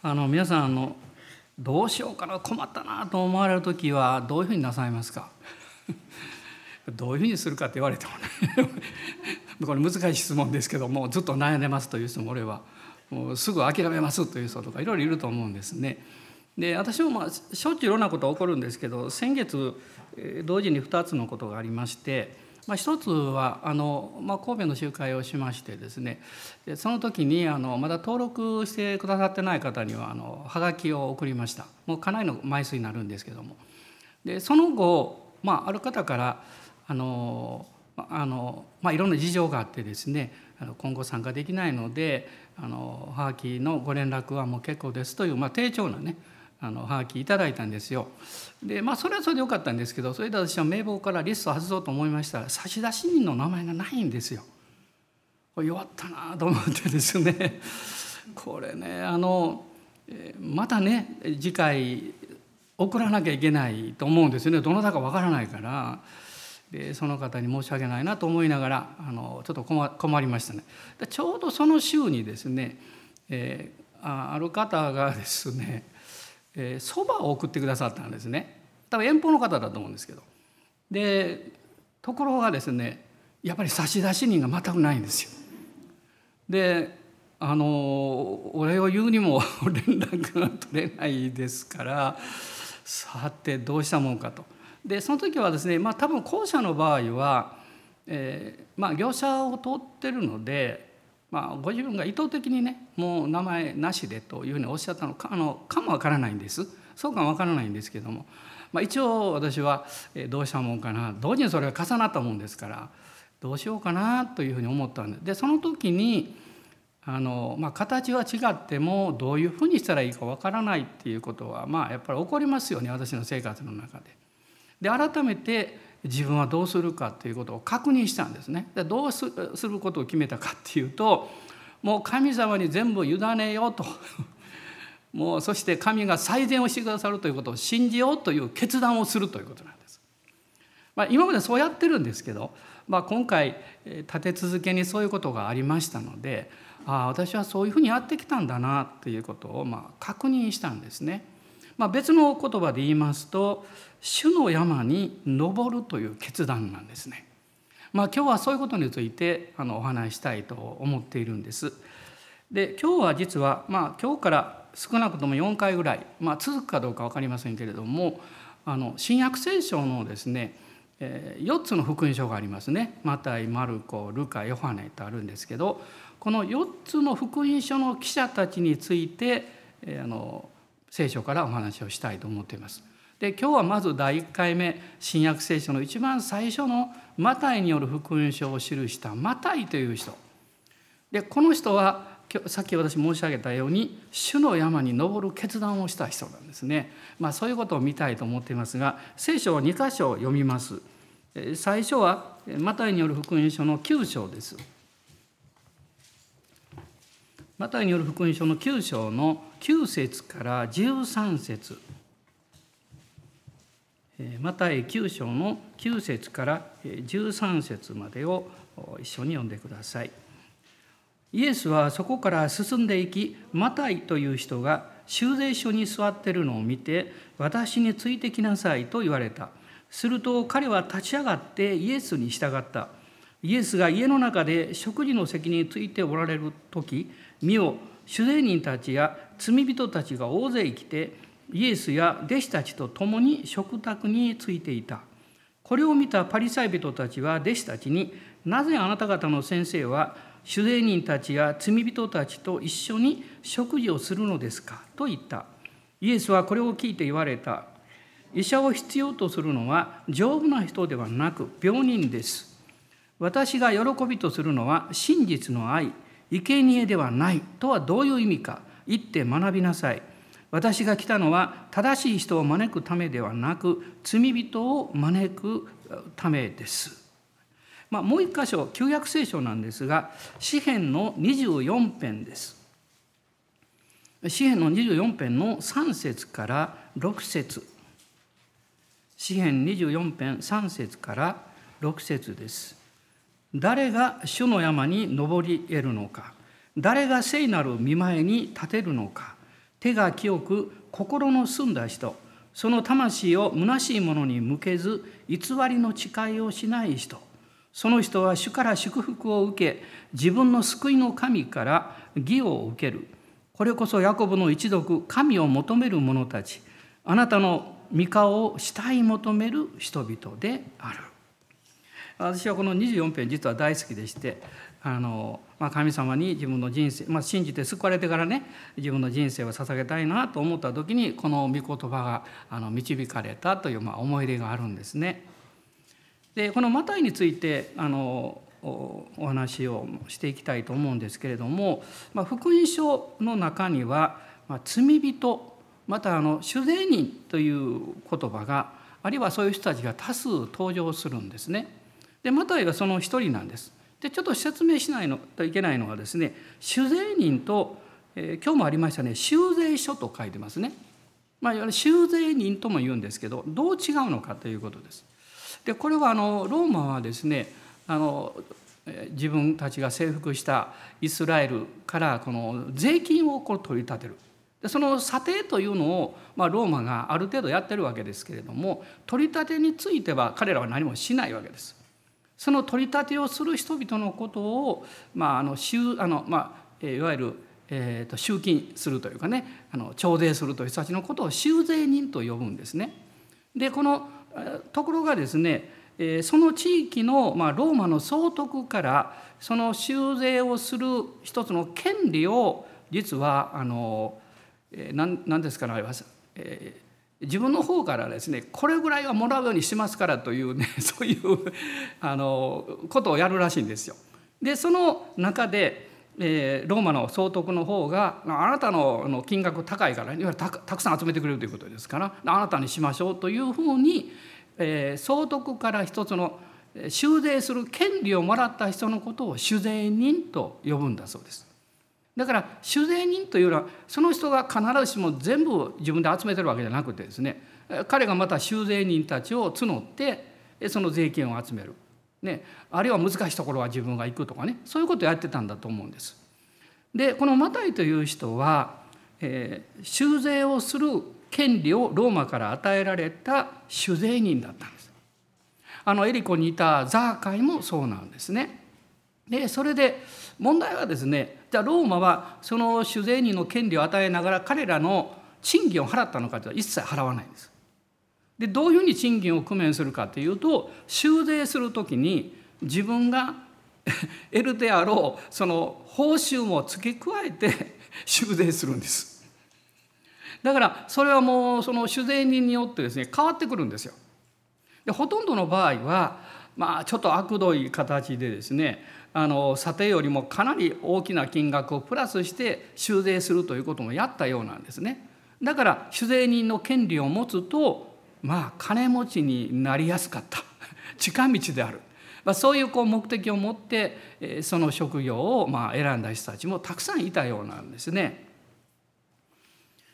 あの皆さんあのどうしようかな困ったなと思われる時はどういうふうになさいますか？どういうふうにするかって言われてもね。これ難しい質問ですけどもずっと悩んでますという人も俺は。もうすぐ諦めますという人とかいろいろいると思うんですね。で私もまあしょっちゅういろんなこと起こるんですけど先月同時に2つのことがありまして、まあ、一つはあの、まあ、神戸の集会をしましてですねでその時にあのまだ登録してくださってない方にはあのはがきを送りました。もうかなりの枚数になるんですけども。でその後、まあ、ある方からあのあの、まあ、いろんな事情があってですね今後参加できないのであのはがきのご連絡はもう結構ですという、まあ、丁重なねあのはがきいただいたんですよ。でまあそれはそれでよかったんですけどそれで私は名簿からリスト外そうと思いましたら差出人の名前がないんですよ。弱ったなと思ってですね これねあのまたね次回送らなきゃいけないと思うんですよねどなたかわからないからでその方に申し訳ないなと思いながらあのちょっと困りましたね。ちょうどその週にですね、えー、ある方がですねそば、を送ってくださったんですね多分遠方の方だと思うんですけどでところがですねやっぱり差出人が全くないんですよ。であのお礼を言うにも 連絡が取れないですからさてどうしたもんかと。でその時はですねまあ多分後者の場合は、えー、まあ業者を通ってるので、まあ、ご自分が意図的にねもう名前なしでというふうにおっしゃったのかあのかもわからないんです。そうかもわからないんですけども、まあ、一応私はどうしたもんかな。同時にそれが重なったもんですからどうしようかなというふうに思ったんででその時にあの、まあ、形は違ってもどういうふうにしたらいいかわからないっていうことはまあやっぱり起こりますよね。私の生活の中で。で改めて自分はどうするかということを確認したんですね。でどうすることを決めたかっていうともう神様に全部委ねようと もうそして神が最善をしてくださるということを信じようという決断をするということなんです。まあ、今までそうやってるんですけど、まあ、今回立て続けにそういうことがありましたのでああ私はそういうふうにやってきたんだなということをまあ確認したんですね。まあ、別の言葉で言いますと主の山に登るという決断なんですね。まあ、今日はそういうことについてあのお話したいと思っているんです。で今日は実は、まあ、今日から少なくとも4回ぐらい、まあ、続くかどうか分かりませんけれどもあの新約聖書のですね4つの福音書がありますねマタイマルコルカヨハネとあるんですけどこの4つの福音書の記者たちについてあの聖書からお話をしたいと思っています。で今日はまず第1回目新約聖書の一番最初のマタイによる福音書を記したマタイという人でこの人はさっき私申し上げたように主の山に登る決断をした人なんですね。まあ、そういうことを見たいと思っていますが聖書を2箇所読みます。最初はマタイによる福音書の9章です。マタイによる福音書の9章の9節から13節。マタイ9章の9節から13節までを一緒に読んでください。イエスはそこから進んでいきマタイという人が修税所に座っているのを見て私についてきなさいと言われた。すると彼は立ち上がってイエスに従った。イエスが家の中で食事の席についておられる時見よ。主税人たちや罪人たちが大勢来てイエスや弟子たちと共に食卓についていた。これを見たパリサイ人たちは弟子たちになぜあなた方の先生は主税人たちや罪人たちと一緒に食事をするのですか？と言った。イエスはこれを聞いて言われた。医者を必要とするのは丈夫な人ではなく病人です。私が喜びとするのは真実の愛。生贄ではないとはどういう意味か。言って学びなさい。私が来たのは正しい人を招くためではなく罪人を招くためです。まあ、もう一箇所旧約聖書なんですが詩篇の24編です。詩篇の24編の3節から6節。詩篇24編3節から6節です。誰が主の山に登り得るのか誰が聖なる見前に立てるのか手が清く心の澄んだ人その魂を虚しいものに向けず偽りの誓いをしない人その人は主から祝福を受け自分の救いの神から義を受ける。これこそヤコブの一族神を求める者たちあなたの御顔を慕い求める人々である。私はこの24編実は大好きでしてあの、まあ、神様に自分の人生、まあ、信じて救われてからね自分の人生を捧げたいなと思った時にこの御言葉があの導かれたという、まあ、思い出があるんですね。でこのマタイについてあのお話をしていきたいと思うんですけれども、まあ、福音書の中には、まあ、罪人またあの主税人という言葉があるいはそういう人たちが多数登場するんですね。でマタイがその一人なんです。でちょっと説明しないのといけないのはですね主税人と、えー、今日もありましたね修税書と書いてますね。まあ、修税人とも言うんですけどどう違うのかということです。でこれはあのローマはですねあの自分たちが征服したイスラエルからこの税金をこう取り立てるでその査定というのを、まあ、ローマがある程度やってるわけですけれども取り立てについては彼らは何もしないわけです。その取り立てをする人々のことを、まああのあのまあ、いわゆる、えーと、集金するというかねあの徴税するという人たちのことを修税人と呼ぶんですね。でこのところがですねその地域の、まあ、ローマの総督からその修税をする一つの権利を実はあの何ですかねあれは、えー、自分の方からですねこれぐらいはもらうようにしますからというね そういうあのことをやるらしいんですよ。でその中で、えー、ローマの総督の方があなたの金額高いからいわゆるたくさん集めてくれるということですからあなたにしましょうというふうにえー、総督から一つの修税する権利をもらった人のことを主税人と呼ぶんだそうです。だから主税人というのはその人が必ずしも全部自分で集めてるわけじゃなくてですね彼がまた修税人たちを募ってその税金を集める、ね、あるいは難しいところは自分が行くとかねそういうことをやってたんだと思うんです。でこのマタイという人は、えー、修税をする権利をローマから与えられた主税人だったんです。あのエリコにいたザーカイもそうなんですね。でそれで問題はですねじゃあローマはその主税人の権利を与えながら彼らの賃金を払ったのかというと一切払わないんです。でどういうふうに賃金を工面するかというと修税する時に自分が 得るであろうその報酬も付け加えて 修税するんです。だからそれはもうその主税人によってですね変わってくるんですよ。でほとんどの場合はまあちょっと悪どい形でですねあの査定よりもかなり大きな金額をプラスして修税するということもやったようなんですね。だから酒税人の権利を持つとまあ金持ちになりやすかった 近道である。まあ、そういうこう目的を持ってその職業をまあ選んだ人たちもたくさんいたようなんですね。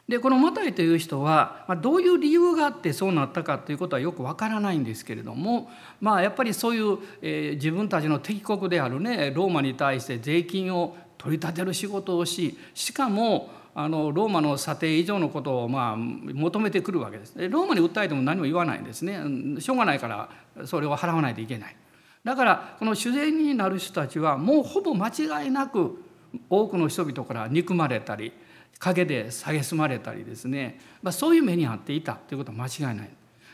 でこのマタイという人は、まあ、どういう理由があってそうなったかということはよくわからないんですけれども、まあ、やっぱりそういう、えー、自分たちの敵国であるねローマに対して税金を取り立てる仕事をししかもあのローマの査定以上のことをまあ求めてくるわけです。ローマに訴えても何も言わないんですね。しょうがないからそれを払わないといけない。だからこの主税になる人たちはもうほぼ間違いなく多くの人々から憎まれたり陰で蔑まれたりですね、まあ、そういう目に遭っていたということは間違いない。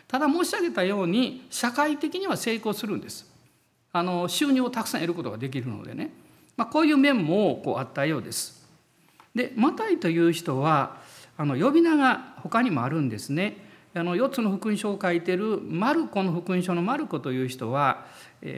ただ申し上げたように社会的には成功するんです。あの収入をたくさん得ることができるのでね、まあ、こういう面もこうあったようです。でマタイという人はあの呼び名が他にもあるんですね。あの4つの福音書を書いてるマルコの福音書のマルコという人は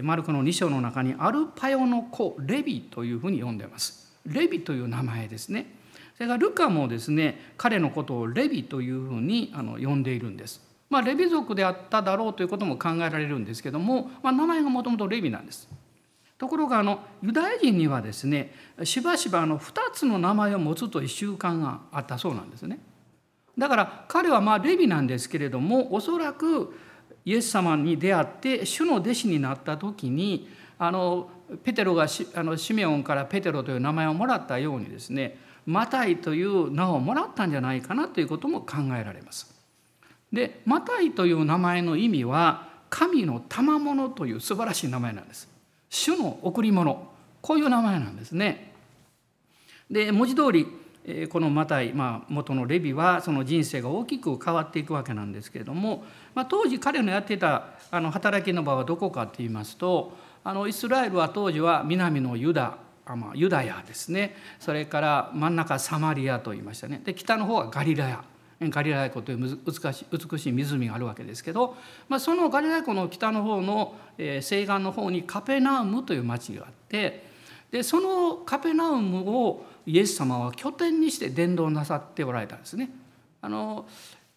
マルコの2章の中にアルパヨの子レビというふうに呼んでます。レビという名前ですね。それからルカもですね彼のことをレビというふうにあの呼んでいるんです。まあ、レビ族であっただろうということも考えられるんですけども、まあ、名前がもともとレビなんです。ところがあのユダヤ人にはですねしばしばあの2つの名前を持つという習慣があったそうなんですね。だから彼はまあレビなんですけれどもおそらくイエス様に出会って主の弟子になった時にあのペテロがあのシメオンからペテロという名前をもらったようにですねマタイという名をもらったんじゃないかなということも考えられます。でマタイという名前の意味は神の賜物という素晴らしい名前なんです。主の贈り物こういう名前なんですね。で文字通りこのマタイ、まあ、元のレビはその人生が大きく変わっていくわけなんですけれども、まあ、当時彼のやっていたあの働きの場はどこかといいますとあのイスラエルは当時は南のユダあまあ、ユダヤですね。それから真ん中サマリアと言いましたね。で北の方はガリラヤ。ガリラヤ湖という美しい美しい湖があるわけですけど、まあ、そのガリラヤ湖の北の方の、え、西岸の方にカペナウムという町があってでそのカペナウムをイエス様は拠点にして伝道なさっておられたんですね。あの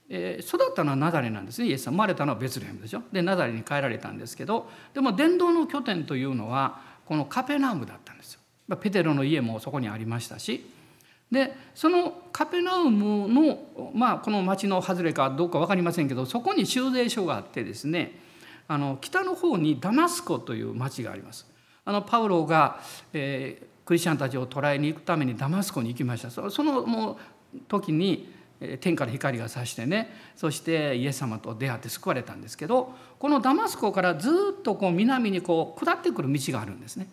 えー、育ったのはナザレなんですねイエス様。生まれたのはベツレヘムでしょ。でナザレに帰られたんですけどでも伝道の拠点というのはこのカペナウムだったんですよ。ペテロの家もそこにありましたしでそのカペナウムの、まあ、この町の外れかどうか分かりませんけどそこに修税所があってですねあの北の方にダマスコという町があります。あのパウロが、えー、クリスチャンたちを捕らえに行くためにダマスコに行きましたそのもう時に天から光が差してねそしてイエス様と出会って救われたんですけどこのダマスコからずっとこう南にこう下ってくる道があるんですね。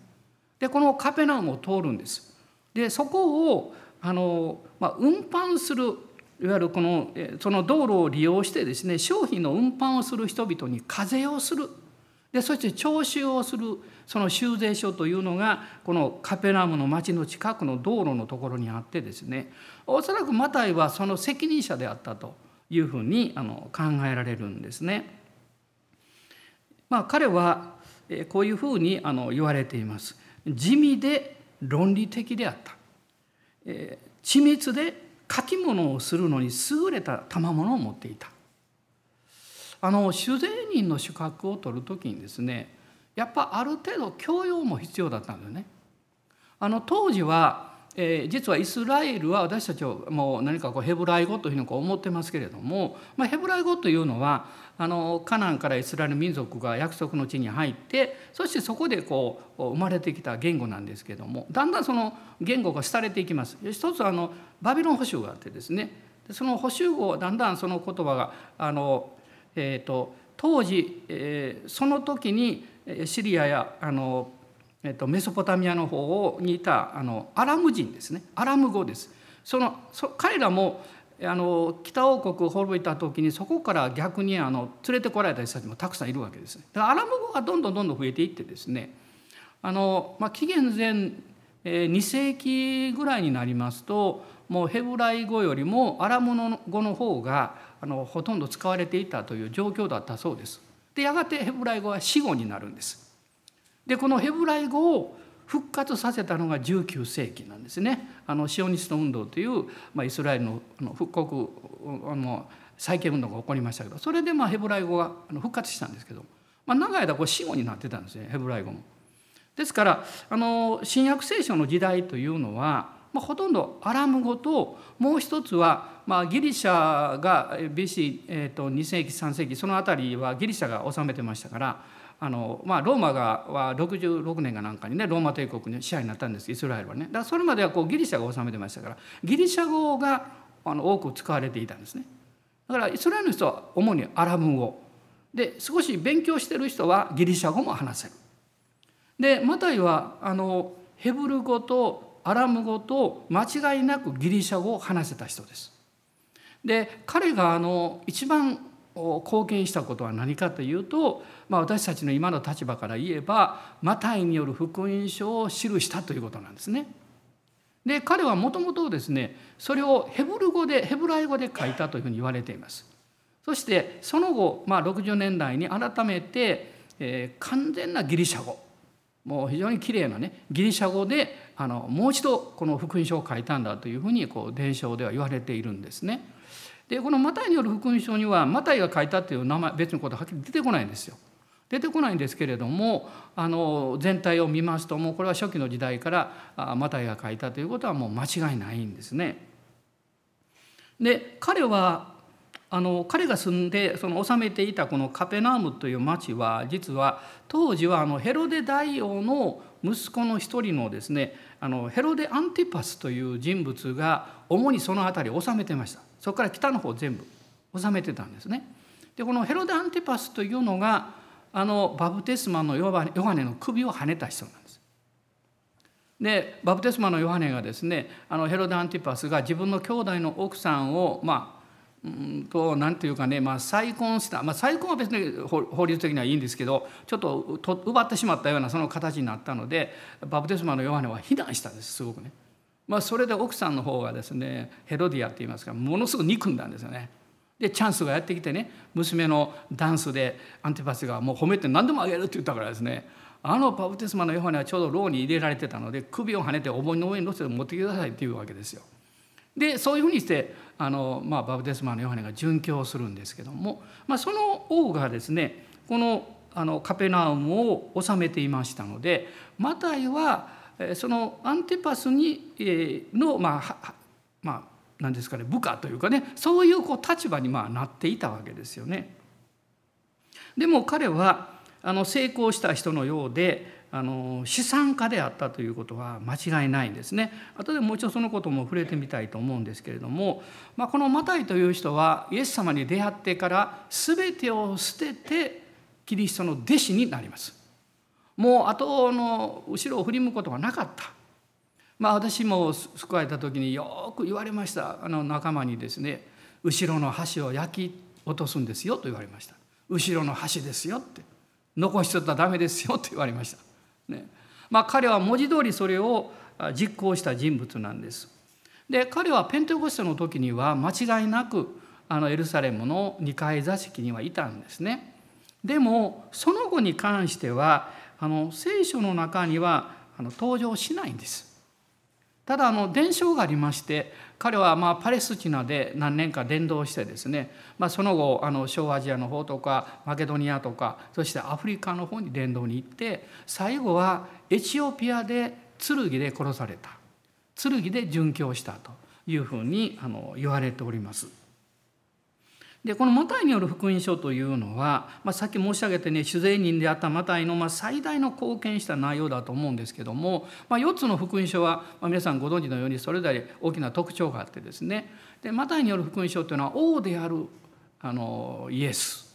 でこのカペナウムを通るんです。でそこをあの、まあ、運搬するいわゆるこのその道路を利用してですね商品の運搬をする人々に課税をするでそして徴収をするその修税所というのがこのカペナムの町の近くの道路のところにあってですねおそらくマタイはその責任者であったというふうにあの考えられるんですね。まあ、彼はこういうふうにあの言われています。地味で論理的であった。えー、緻密で書き物をするのに優れた賜物を持っていた。あの主税人の資格を取る時にですねやっぱある程度教養も必要だったんだよね。あの当時は、えー、実はイスラエルは私たちをもう何かこうヘブライ語というふうにこう思ってますけれども、まあ、ヘブライ語というのはあのカナンからイスラエル民族が約束の地に入ってそしてそこでこう生まれてきた言語なんですけどもだんだんその言語が廃れていきます。一つあのバビロン保守があってですねその保守語はだんだんその言葉があのえーと、当時、えー、その時にシリアやあの、えーと、メソポタミアの方にいたあのアラム人ですねアラム語です。そのそ彼らもあの北王国を滅びた時にそこから逆にあの連れてこられた人たちもたくさんいるわけです。だからアラム語がどんどんどんどん増えていってですねあの、まあ、紀元前2世紀ぐらいになりますともうヘブライ語よりもアラム語の方があのほとんど使われていたという状況だったそうです。でやがてヘブライ語は死語になるんです。でこのヘブライ語を復活させたのが19世紀なんですね。あのシオニスト運動という、まあ、イスラエルの復刻あの再建運動が起こりましたけどそれでまあヘブライ語が復活したんですけど、まあ、長い間これ死語になってたんですねヘブライ語も。ですからあの新約聖書の時代というのはまあ、ほとんどアラム語ともう一つは、まあ、ギリシャが BC、えー、と2世紀3世紀その辺りはギリシャが治めてましたからあの、まあ、ローマがは66年かなんかにねローマ帝国に支配になったんですイスラエルはね。だからそれまではこうギリシャが治めてましたからギリシャ語があの多く使われていたんですね。だからイスラエルの人は主にアラム語。で少し勉強してる人はギリシャ語も話せる。でマタイはあのヘブル語とアラム語と間違いなくギリシャ語を話せた人です。で彼があの一番貢献したことは何かというと、まあ、私たちの今の立場から言えばマタイによる福音書を記したということなんですね。で彼はもともとですねそれをヘブル語でヘブライ語で書いたというふうに言われています。そしてその後、まあ、60年代に改めて、えー、完全なギリシャ語もう非常にきれいなねギリシャ語であのもう一度この福音書を書いたんだというふうにこう伝承では言われているんですね。でこのマタイによる福音書にはマタイが書いたという名前別のことはっきり出てこないんですよ。出てこないんですけれどもあの全体を見ますともうこれは初期の時代からマタイが書いたということはもう間違いないんですね。で彼はあの彼が住んでその治めていたこのカペナームという町は実は当時はあのヘロデ大王の息子の一人のですねあのヘロデ・アンティパスという人物が主にその辺りを治めてましたそこから北の方全部治めてたんですね。でこのヘロデ・アンティパスというのがあのバプテスマのヨハネの首をはねた人なんです。でバプテスマのヨハネがですねあのヘロデ・アンティパスが自分の兄弟の奥さんをまあうんと何て言うかね、まあ、再婚した、まあ、再婚は別に法律的にはいいんですけどちょっとと奪ってしまったようなその形になったのでバプテスマのヨハネは非難したんですすごくね。まあ、それで奥さんの方がですねヘロディアって言いますかものすごく憎んだんですよね。でチャンスがやってきてね娘のダンスでアンティパスがもう褒めて何でもあげるって言ったからですねあのパブテスマのヨハネはちょうど牢に入れられてたので首をはねてお盆の上に乗せて持ってきてくださいっていうわけですよ。でそういうふうにしてあの、まあ、バブテスマのヨハネが殉教するんですけども、まあ、その王がですねこのあのカペナウムを治めていましたのでマタイはそのアンティパスにのまあまあ何ですかね部下というかねそういうこう立場にまあなっていたわけですよね。でも彼はあの成功した人のようであの資産家であったということは間違いないんですね。後でもう一度そのことも触れてみたいと思うんですけれども、まあ、このマタイという人はイエス様に出会ってから全てを捨ててキリストの弟子になります。もう後の後ろを振り向くことはなかった。まあ、私も救われた時によく言われましたあの仲間にですね後ろの箸を焼き落とすんですよと言われました後ろの箸ですよって残しとったらダメですよって言われましたねまあ、彼は文字通りそれを実行した人物なんです。で彼はペンテコステの時には間違いなくあのエルサレムの2階座敷にはいたんですね。でもその後に関してはあの聖書の中にはあの登場しないんです。ただあの伝承がありまして彼はまあパレスチナで何年か伝道してですね、まあ、その後あの小アジアの方とかマケドニアとかそしてアフリカの方に伝道に行って最後はエチオピアで剣で殺された剣で殉教したというふうにあの言われております。でこのマタイによる福音書というのは、まあ、さっき申し上げてね主税人であったマタイのまあ最大の貢献した内容だと思うんですけども、まあ、4つの福音書は、まあ、皆さんご存知のようにそれぞれ大きな特徴があってですねでマタイによる福音書というのは王であるあのイエス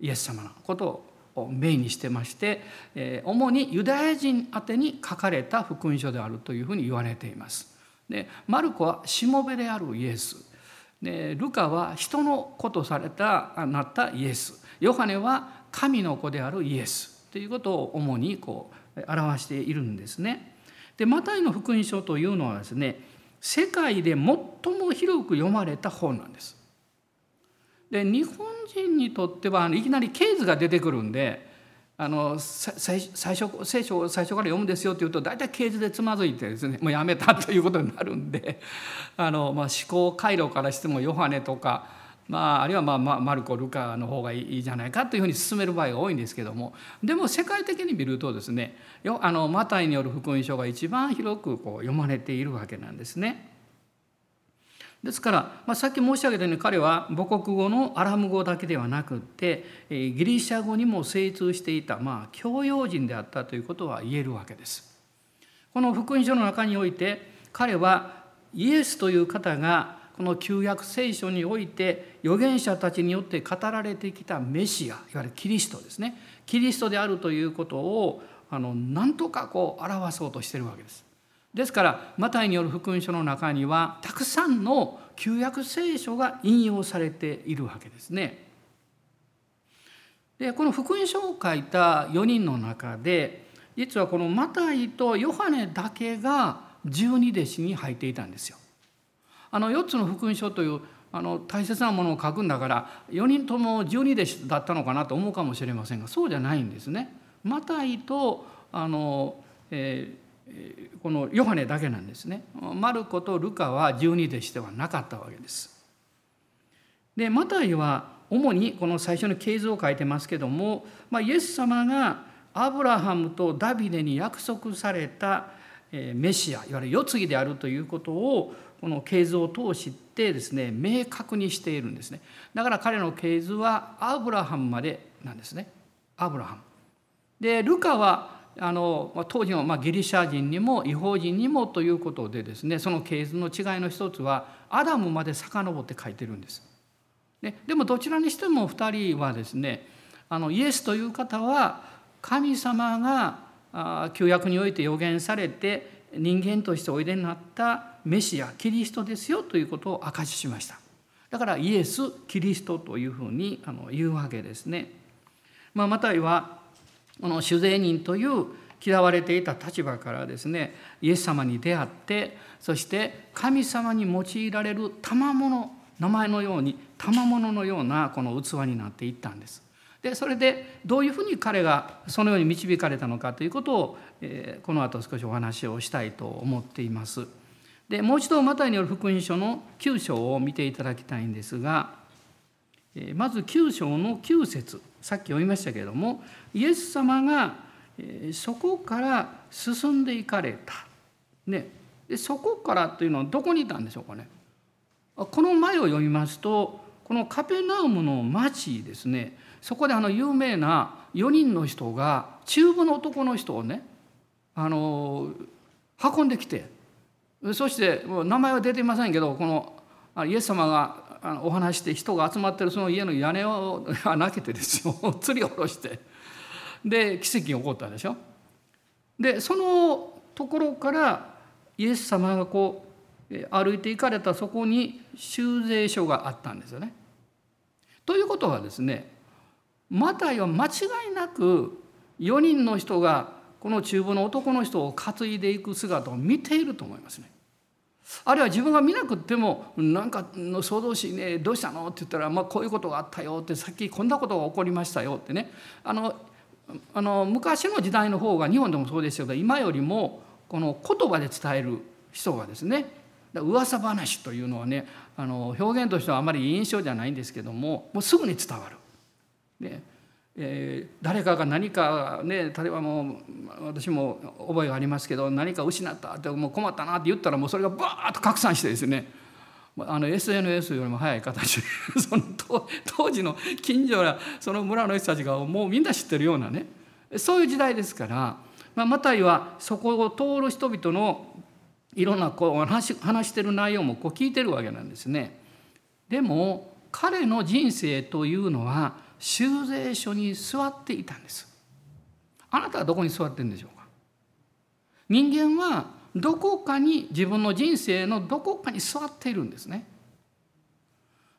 イエス様のことをメインにしてまして、え、主にユダヤ人宛てに書かれた福音書であるというふうに言われています。でマルコはしもべであるイエスでルカは人の子とされたなったイエスヨハネは神の子であるイエスということを主にこう表しているんですね。でマタイの福音書というのはですね世界で最も広く読まれた本なんです。で日本人にとってはいきなり経図が出てくるんであの最初聖書を最初から読むんですよって言うと大体啓示でつまずいてですねもうやめたということになるんであの、まあ、思考回路からしてもヨハネとか、まあ、あるいはまあマルコ・ルカの方がいいじゃないかというふうに進める場合が多いんですけどもでも世界的に見るとですねあのマタイによる福音書が一番広くこう読まれているわけなんですね。ですから、まあ、さっき申し上げたように彼は母国語のアラム語だけではなくってギリシャ語にも精通していた、まあ、教養人であったということは言えるわけです。この福音書の中において彼はイエスという方がこの旧約聖書において預言者たちによって語られてきたメシアいわゆるキリストですねキリストであるということをあの何とかこう表そうとしてるわけです。ですからマタイによる福音書の中にはたくさんの旧約聖書が引用されているわけですね。でこの福音書を書いた4人の中で実はこのマタイとヨハネだけが十二弟子に入っていたんですよ。あの4つの福音書というあの大切なものを書くんだから4人とも十二弟子だったのかなと思うかもしれませんがそうじゃないんですね。マタイとあの、えーこのヨハネだけなんですね。マルコとルカは十二弟子ではなかったわけです。でマタイは主にこの最初の経図を書いてますけども、まあ、イエス様がアブラハムとダビデに約束されたメシアいわゆる世継ぎであるということをこの系図を通してですね明確にしているんですねだから彼の系図はアブラハムまでなんですねアブラハムでルカはあの当時のまギリシャ人にも違法人にもということでですねその系図の違いの一つはアダムまで遡って書いてるんです。ででもどちらにしても2人はですねあのイエスという方は神様が旧約において予言されて人間としておいでになったメシアキリストですよということを証ししましただからイエスキリストというふうに言うわけですね。まあ、マタイはこの主税人という嫌われていた立場からですねイエス様に出会ってそして神様に用いられる賜物名前のように賜物のようなこの器になっていったんです。でそれでどういうふうに彼がそのように導かれたのかということを、えー、この後少しお話をしたいと思っています。でもう一度マタイによる福音書の9章を見ていただきたいんですが、まず9章の9節さっき読みましたけれどもイエス様がそこから進んでいかれた。ね、でそこからというのはどこにいたんでしょうかね。この前を読みますとこのカペナウムの町ですねそこであの有名な4人の人が中部の男の人をねあの運んできてそして名前は出ていませんけどこのイエス様がお話して人が集まってるその家の屋根を開けてですよ 吊り下ろしてで奇跡が起こったでしょ。でそのところからイエス様がこう歩いていかれたそこに修税所があったんですよね。ということはですねマタイは間違いなく4人の人がこの中部の男の人を担いでいく姿を見ていると思いますね。あるいは自分が見なくっても「なんかの想像しねどうしたの?」って言ったら「まあ、こういうことがあったよ」って「さっきこんなことが起こりましたよ」ってねあのあの昔の時代の方が日本でもそうですけど今よりもこの言葉で伝える人がですね噂話というのはねあの表現としてはあまり印象じゃないんですけどももうすぐに伝わる。ねえー、誰かが何かね例えばもう私も覚えがありますけど何か失ったってもう困ったなって言ったらもうそれがバーッと拡散してですねあの SNS よりも早い形で その当時の近所やその村の人たちがもうみんな知ってるようなねそういう時代ですから、まあ、マタイはそこを通る人々のいろんなこう話話してる内容もこう聞いてるわけなんですね。でも彼の人生というのは修税所に座っていたんです。あなたはどこに座ってるんでしょうか？人間はどこかに自分の人生のどこかに座っているんですね。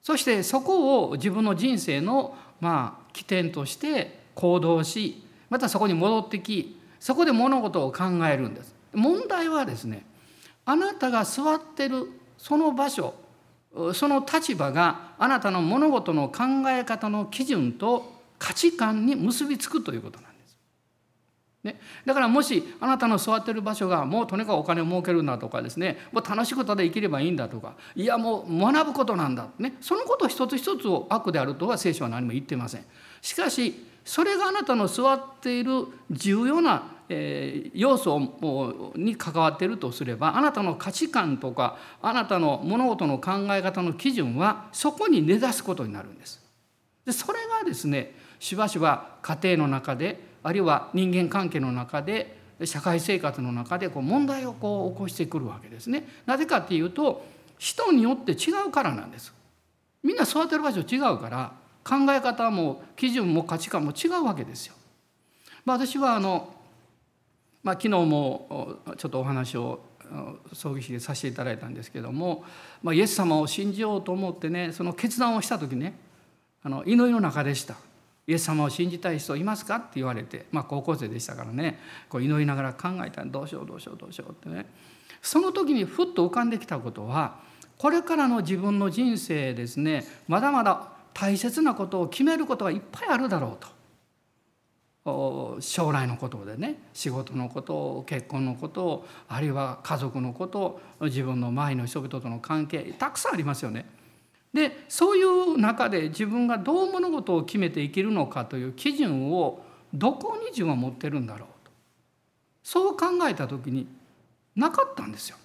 そしてそこを自分の人生のまあ起点として行動しまたそこに戻ってきそこで物事を考えるんです。問題はですねあなたが座ってるその場所その立場があなたの物事の考え方の基準と価値観に結びつくということなんです。ね、だからもしあなたの座ってる場所がもうとにかくお金を儲けるんだとかですね。もう楽しいことで生きればいいんだとか。いやもう学ぶことなんだ、ね、そのこと一つ一つを悪であるとは聖書は何も言ってません。しかしそれがあなたの座っている重要なえ要素に関わっているとすればあなたの価値観とかあなたの物事の考え方の基準はそこに根ざすことになるんです。でそれがですねしばしば家庭の中であるいは人間関係の中で社会生活の中でこう問題をこう起こしてくるわけですね。なぜかっていうと人によって違うからなんです。みんな育てる場所違うから考え方も基準も価値観も違うわけですよ。まあ、私はあのまあ、昨日もちょっとお話を葬儀式でさせていただいたんですけども、まあ、イエス様を信じようと思ってねその決断をした時ねあの祈りの中でした「イエス様を信じたい人いますか?」って言われて、まあ、高校生でしたからねこう祈りながら考えたらどうしようどうしようどうしようってねその時にふっと浮かんできたことはこれからの自分の人生ですねまだまだ大切なことを決めることがいっぱいあるだろうと。将来のことでね仕事のこと結婚のことあるいは家族のこと自分の周りの人々との関係たくさんありますよね。でそういう中で自分がどう物事を決めて生きるのかという基準をどこに自分は持ってるんだろうとそう考えた時になかったんですよ。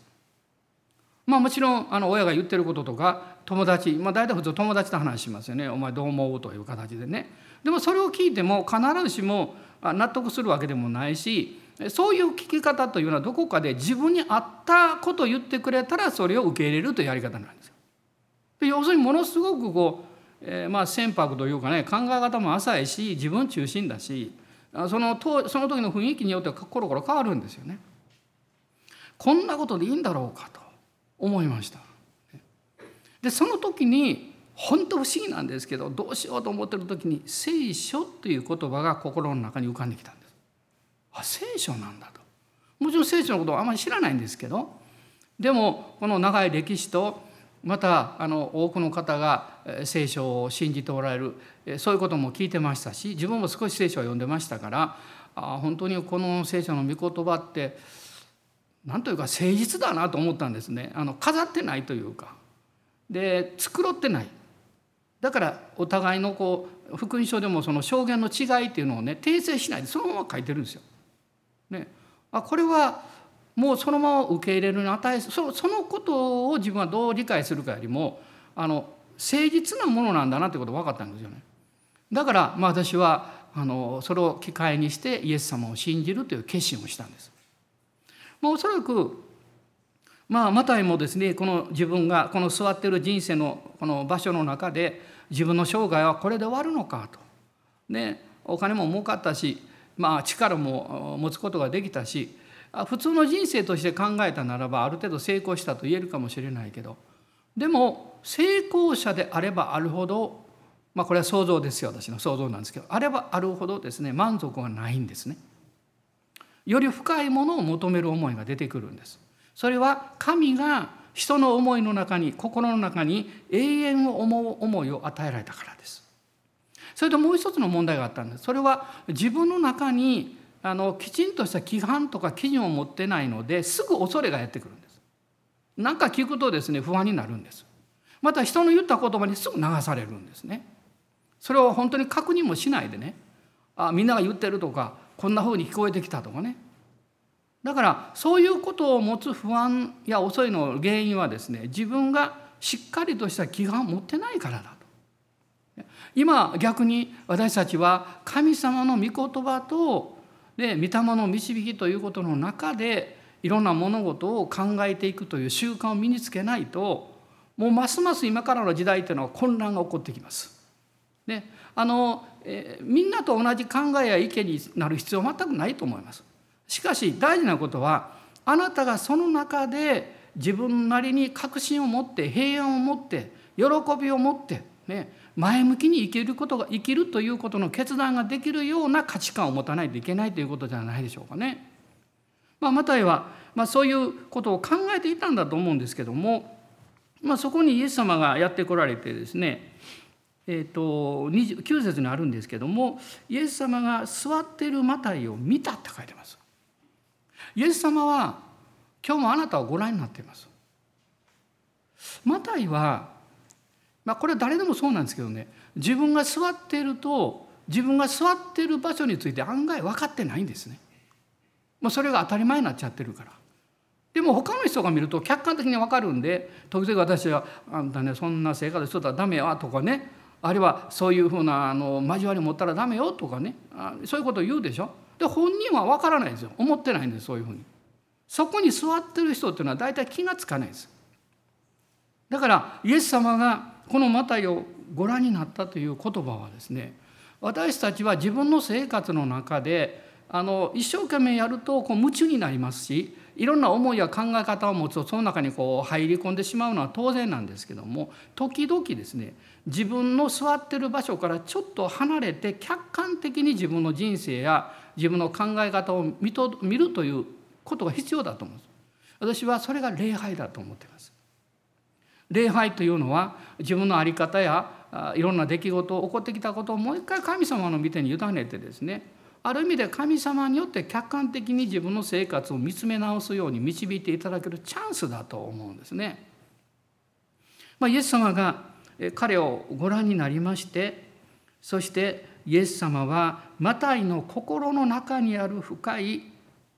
まあもちろんあの親が言ってることとか友達まあ大体普通友達と話しますよね「お前どう思う?」という形でね。でもそれを聞いても必ずしも納得するわけでもないしそういう聞き方というのはどこかで自分に合ったことを言ってくれたらそれを受け入れるというやり方なんですよ。で要するにものすごくこう、えー、まあ船舶というかね考え方も浅いし自分中心だしそのとその時の雰囲気によってはコロコロ変わるんですよね。こんなことでいいんだろうかと思いました。でその時に本当不思議なんですけどどうしようと思ってる時に「聖書」という言葉が心の中に浮かんできたんです。あ聖書なんだと。もちろん聖書のことはあまり知らないんですけどでもこの長い歴史とまたあの多くの方が聖書を信じておられるそういうことも聞いてましたし自分も少し聖書を読んでましたからあ本当にこの聖書の御言葉って何というか誠実だなと思ったんですねあの飾ってないというかで繕ってないだからお互いのこう福音書でもその証言の違いっていうのをね訂正しないでそのまま書いてるんですよ。ね、あこれはもうそのまま受け入れるに値すそそのことを自分はどう理解するかよりもあの誠実なものなんだなってことが分かったんですよね。だからまあ私はあのそれを機会にしてイエス様を信じるという決心をしたんです。まあ、おそらくまあ、マタイもですねこの自分がこの座ってる人生のこの場所の中で自分の生涯はこれで終わるのかと。ね、お金も儲かったし、まあ、力も持つことができたし普通の人生として考えたならばある程度成功したと言えるかもしれないけどでも成功者であればあるほどまあこれは想像ですよ私の想像なんですけどあればあるほどですね満足がないんですね。より深いものを求める思いが出てくるんです。それは神が人の思いの中に心の中に永遠を思う思いを与えられたからです。それともう一つの問題があったんです。それは自分の中にあのきちんとした規範とか基準を持ってないのですぐ恐れがやってくるんです。何か聞くとですね不安になるんです。また人の言った言葉にすぐ流されるんですね。それを本当に確認もしないでねあみんなが言ってるとかこんな風に聞こえてきたとかねだからそういうことを持つ不安や遅いの原因はですね自分がしっかりとした規範を持ってないからだと。今逆に私たちは神様の御言葉とで御霊の導きということの中でいろんな物事を考えていくという習慣を身につけないともうますます今からの時代というのは混乱が起こってきます。ね、あのえみんなと同じ考えや意見になる必要は全くないと思います。しかし大事なことはあなたがその中で自分なりに確信を持って平安を持って喜びを持ってね前向きに生きることが生きるということの決断ができるような価値観を持たないといけないということじゃないでしょうかね。まあ、マタイは、まあ、そういうことを考えていたんだと思うんですけども、まあ、そこにイエス様がやってこられてですねえーと、9節にあるんですけどもイエス様が座っているマタイを見たって書いてます。イエス様は今日もあなたをご覧になっています。マタイは、まあ、これは誰でもそうなんですけどね自分が座っていると自分が座っている場所について案外分かってないんですね。もうそれが当たり前になっちゃってるから。でも他の人が見ると客観的に分かるんで時々私は「あんたねそんな生活しとったらダメや」とかねあるいはそういうふうなあの交わり持ったらダメよとかね。そういうことを言うでしょ。で本人は分からないですよ。思ってないんですそういうふうに。そこに座ってる人っていうのは大体気が付かないです。だからイエス様がこのマタイをご覧になったという言葉はですね私たちは自分の生活の中であの一生懸命やるとこう夢中になりますしいろんな思いや考え方を持つとその中にこう入り込んでしまうのは当然なんですけども時々ですね自分の座ってる場所からちょっと離れて客観的に自分の人生や自分の考え方を見と見るということが必要だと思うんです。私はそれが礼拝だと思っています。礼拝というのは自分の在り方やいろんな出来事起こってきたことをもう一回神様の御手に委ねてですねある意味で神様によって客観的に自分の生活を見つめ直すように導いていただけるチャンスだと思うんですね。まあ、イエス様が彼をご覧になりましてそしてイエス様はマタイの心の中にある深い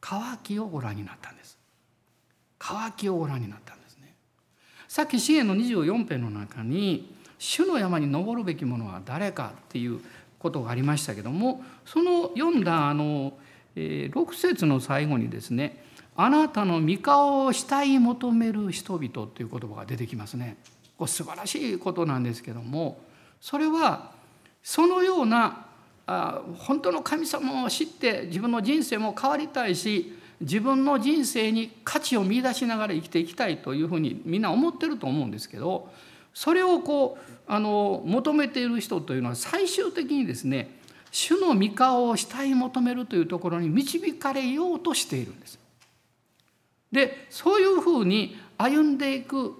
渇きをご覧になったんです渇きをご覧になったんですねさっき詩篇の24編の中に「主の山に登るべきものは誰か」っていうことがありましたけどもその読んだあの、え、6節の最後にですね「あなたの御顔を慕い求める人々」という言葉が出てきますね。これ素晴らしいことなんですけどもそれはそのようなあ本当の神様を知って自分の人生も変わりたいし自分の人生に価値を見いだしながら生きていきたいというふうにみんな思ってると思うんですけどそれをこうあの求めている人というのは最終的にですね主の御顔を慕い求めるというところに導かれようとしているんです。でそういうふうに歩んでいく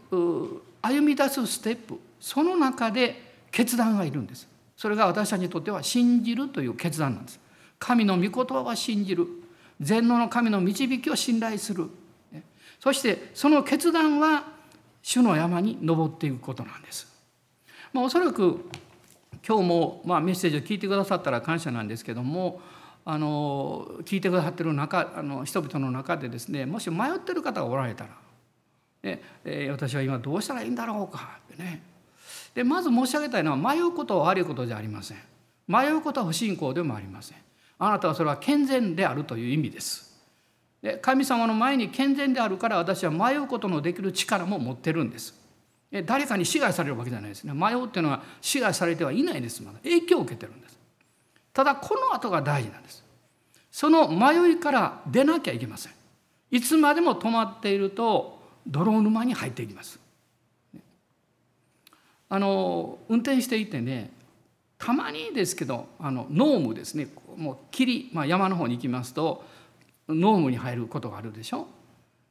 歩み出すステップその中で決断がいるんです。それが私たちにとっては信じるという決断なんです。神の御言葉は信じる全能の神の導きを信頼するそしてその決断は主の山に登っていくことなんです。まあ、おそらく今日もまあメッセージを聞いてくださったら感謝なんですけどもあの聞いてくださってる中あの人々の中でですねもし迷ってる方がおられたら、ねえー、私は今どうしたらいいんだろうかってね。でまず申し上げたいのは迷うことは悪いことじゃありません。迷うことは不信仰でもありません。あなたはそれは健全であるという意味です。で神様の前に健全であるから私は迷うことのできる力も持ってるんです。誰かに支配されるわけじゃないですね。迷うっていうのは支配されてはいないです。まだ。影響を受けてるんです。ただこの後が大事なんです。その迷いから出なきゃいけません。いつまでも止まっていると泥沼に入っていきます。あの運転していてねたまにですけどあの濃霧ですね。もう霧、まあ、山の方に行きますと濃霧に入ることがあるでしょ？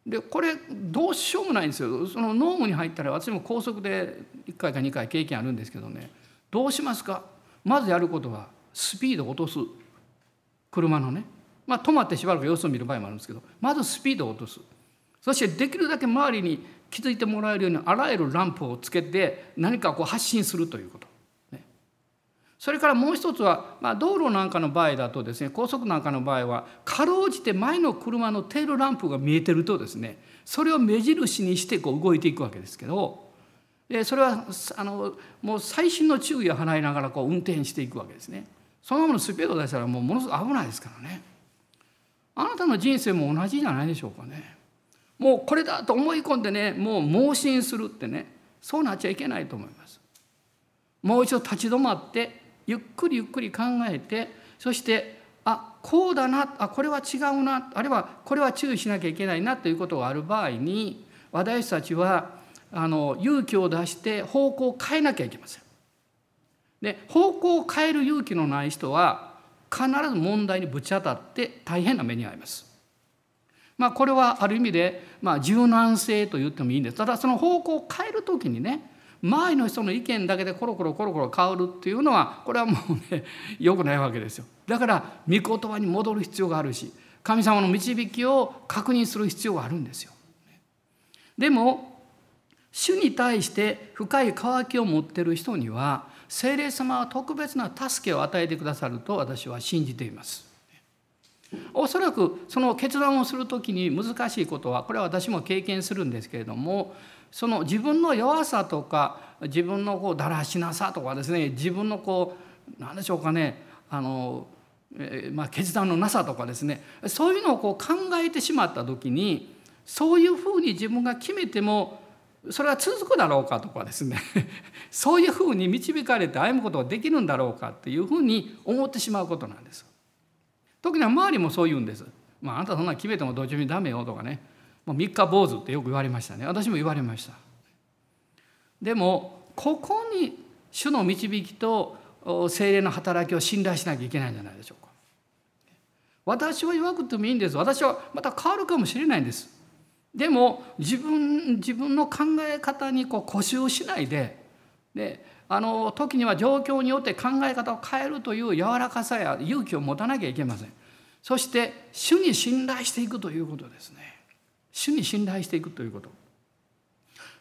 でこれどうしようもないんですよ。その濃霧に入ったら私も高速で1回か2回経験あるんですけどね。どうしますか？まずやることはスピードを落とす。車のね。まあ止まってしばらく様子を見る場合もあるんですけどまずスピードを落とす。そしてできるだけ周りに気づいてもらえるようにあらゆるランプをつけて何かこう発信するということ。それからもう一つは、まあ、道路なんかの場合だとですね高速なんかの場合はかろうじて前の車のテールランプが見えてるとですねそれを目印にしてこう動いていくわけですけどでそれはあのもう細心の注意を払いながらこう運転していくわけですね。そのままのスピード出したらもうものすごく危ないですからね。あなたの人生も同じじゃないでしょうかね。もうこれだと思い込んでねもう盲信するってねそうなっちゃいけないと思います。もう一度立ち止まってゆっくりゆっくり考えてそしてあこうだなあこれは違うなあるいはこれは注意しなきゃいけないなということがある場合に私たちはあの勇気を出して方向を変えなきゃいけません。で方向を変える勇気のない人は必ず問題にぶち当たって大変な目に遭います。まあ、これはある意味で、まあ、柔軟性と言ってもいいんですただその方向を変える時にね周りの人の意見だけでコロコロコロコロ変わるっていうのはこれはもうねよくないわけですよ。だから御言葉に戻る必要があるし神様の導きを確認する必要があるんですよ。でも主に対して深い渇きを持っている人には聖霊様は特別な助けを与えてくださると私は信じています。おそらくその決断をする時に難しいことはこれは私も経験するんですけれどもその自分の弱さとか自分のこうだらしなさとかですね自分のこう何でしょうかねあの、えー、まあ、決断のなさとかですねそういうのをこう考えてしまった時にそういうふうに自分が決めてもそれは続くだろうかとかですね そういうふうに導かれて歩むことができるんだろうかっていうふうに思ってしまうことなんです。時には周りもそう言うんです。まあ、あんたそんな決めてもどっちみダメよとかねもう三日坊主ってよく言われましたね。私も言われました。でもここに主の導きと精霊の働きを信頼しなきゃいけないんじゃないでしょうか。私は弱くてもいいんです。私はまた変わるかもしれないんです。でも自分自分の考え方にこう固執しないでであの時には状況によって考え方を変えるという柔らかさや勇気を持たなきゃいけません。そして主に信頼していくということですね。主に信頼していくということ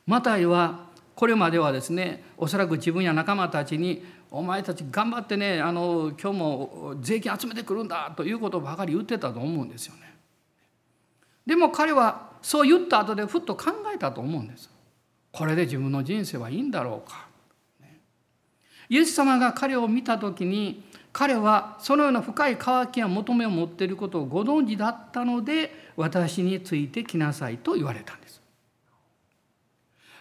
マタイはこれまではですねおそらく自分や仲間たちに「お前たち頑張ってねあの今日も税金集めてくるんだ」ということばかり言ってたと思うんですよね。でも彼はそう言った後でふっと考えたと思うんです。これで自分の人生はいいんだろうかイエス様が彼を見た時に彼はそのような深い渇きや求めを持っていることをご存知だったので私についてきなさいと言われたんです。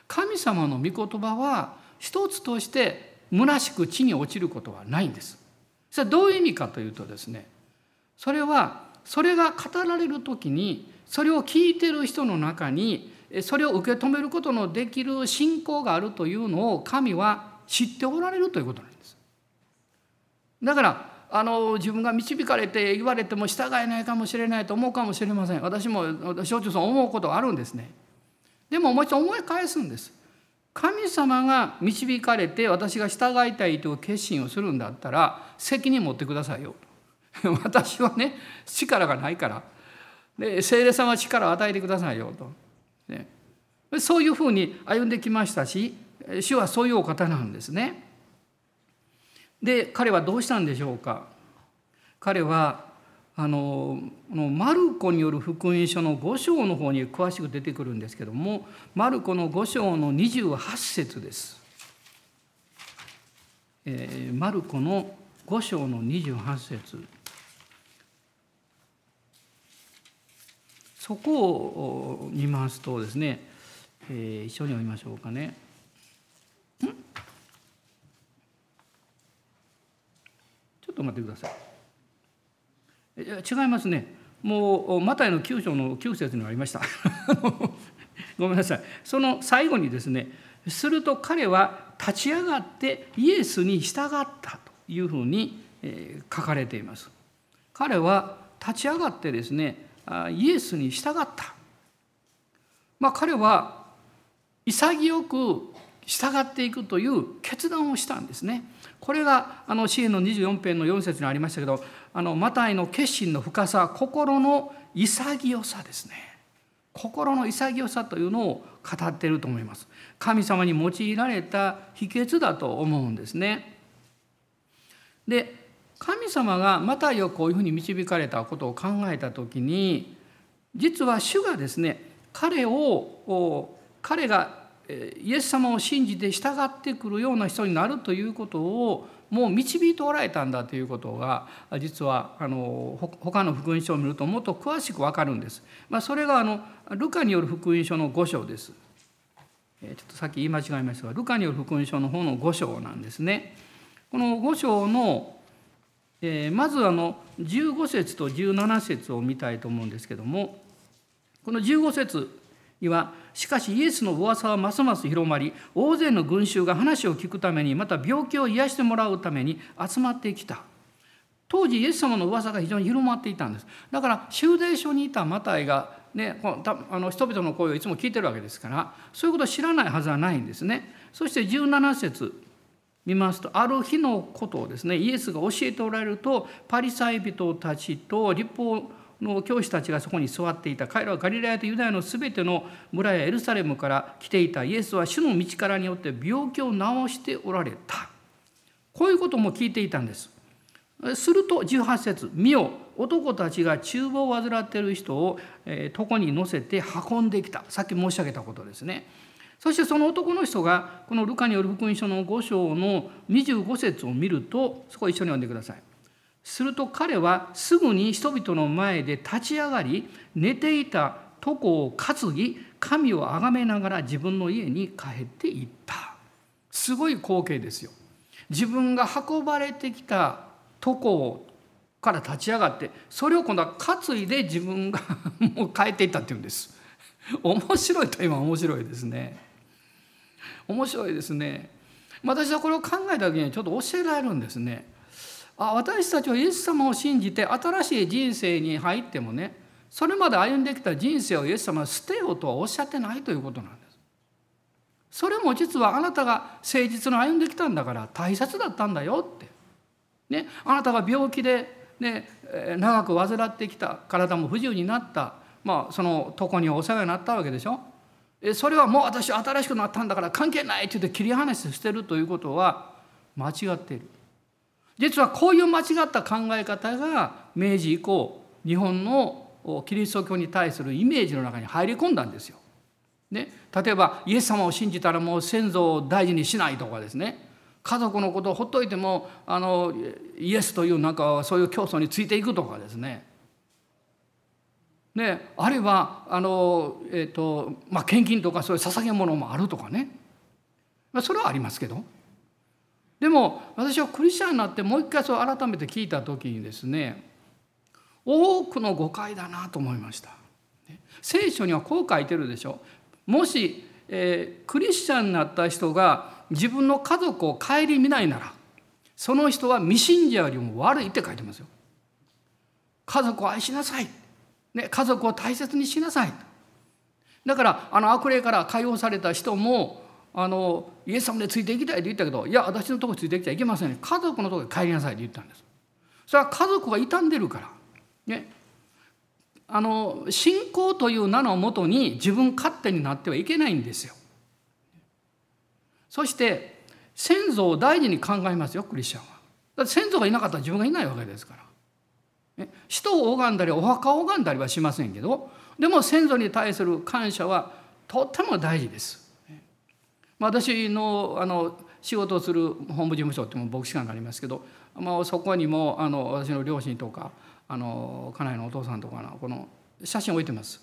神様の御言葉は一つとして虚しく地に落ちることはないんです。それはどういう意味かというとですねそれはそれが語られる時にそれを聞いてる人の中にそれを受け止めることのできる信仰があるというのを神は知っておられるということなんです。だからあの自分が導かれて言われても従えないかもしれないと思うかもしれません。私も承知さん思うことがあるんですね。でももう一度思い返すんです。神様が導かれて私が従いたいという決心をするんだったら責任持ってくださいよ。私はね力がないから。で聖霊様は力を与えてくださいよと、ね、そういうふうに歩んできましたし主はそういうお方なんですね。で彼はどうしたんでしょうか？彼はあのマルコによる福音書の5章の方に詳しく出てくるんですけどもマルコの5章の28節です。えー、マルコの5章の28節そこを見ますとですね、えー、一緒に読みましょうかね。と待ってください。い違いますね。もうマタイの9章の9節にありました。ごめんなさい。その最後にですね、すると彼は立ち上がってイエスに従ったというふうに書かれています。彼は立ち上がってですね、イエスに従った。まあ彼は潔く従っていくという決断をしたんですね。これがあの支援の24編の4節にありましたけどあのマタイの決心の深さ心の潔さですね。心の潔さというのを語っていると思います。神様に用いられた秘訣だと思うんですね。で神様がマタイをこういうふうに導かれたことを考えた時に実は主がですね彼を彼がイエス様を信じて従ってくるような人になるということをもう導いておられたんだということが実はあの他の福音書を見るともっと詳しく分かるんです。まあ、それがあのルカによる福音書の5章です。ちょっとさっき言い間違えましたがルカによる福音書の方の5章なんですね。この5章の、えー、まずあの15節と17節を見たいと思うんですけどもこの15節にはしかしイエスの噂はますます広まり大勢の群衆が話を聞くためにまた病気を癒してもらうために集まってきた。当時イエス様の噂が非常に広まっていたんです。だから修税所にいたマタイが、ね、あの人々の声をいつも聞いてるわけですからそういうことを知らないはずはないんですね。そして17節見ますとある日のことをですねイエスが教えておられるとパリサイ人たちと立法の教師たちがそこに座っていた。彼らはガリラヤとユダヤのすべての村やエルサレムから来ていたイエスは主の道からによって病気を治しておられた。こういうことも聞いていたんです。すると18節見よ男たちが厨房を患っている人を、床に乗せて運んできた。さっき申し上げたことですね。そしてその男の人がこのルカによる福音書の5章の25節を見るとそこ一緒に読んでください。すると彼はすぐに人々の前で立ち上がり寝ていた床を担ぎ神を崇めながら自分の家に帰っていった。すごい光景ですよ。自分が運ばれてきた床から立ち上がってそれを今度は担いで自分が もう帰っていったっていうんです。面白いと今面白いですね。面白いですね。私はこれを考えた時にちょっと教えられるんですね。あ私たちはイエス様を信じて新しい人生に入ってもねそれまで歩んできた人生をイエス様は捨てようとはおっしゃってないということなんです。それも実はあなたが誠実に歩んできたんだから大切だったんだよって。ね、あなたが病気で、ね、長く患ってきた体も不自由になった、まあ、その床にお世話になったわけでしょ。それはもう私新しくなったんだから関係ないって言って切り離して捨てるということは間違っている。実はこういう間違った考え方が明治以降日本のキリスト教に対するイメージの中に入り込んだんですよ。ね、例えばイエス様を信じたらもう先祖を大事にしないとかですね。家族のことをほっといてもあのイエスというなんかそういう競争についていくとかですね。であるいはあの、えーとまあ、献金とかそういう捧げ物もあるとかね、まあ、それはありますけど。でも私はクリスチャンになってもう一回そう改めて聞いた時にですね多くの誤解だなと思いました。聖書にはこう書いてるでしょ。もし、えー、クリスチャンになった人が自分の家族を顧みないならその人は未信者よりも悪いって書いてますよ。家族を愛しなさい、ね、家族を大切にしなさい。だからあの悪霊から解放された人もあのイエス様でついていきたいって言ったけどいや私のとこについてきちゃいけません家族のとこに帰りなさいって言ったんですそれは家族が傷んでるからねあの信仰という名のもとに自分勝手になってはいけないんですよ。そして先祖を大事に考えますよクリスチャンは。だって先祖がいなかったら自分がいないわけですから。ね、人を拝んだりお墓を拝んだりはしませんけどでも先祖に対する感謝はとっても大事です。まあ、私のあの仕事をする本部事務所っても牧師館がありますけど、まあ、そこにもあの私の両親とかあの家内のお父さんとかのこの写真を置いてます。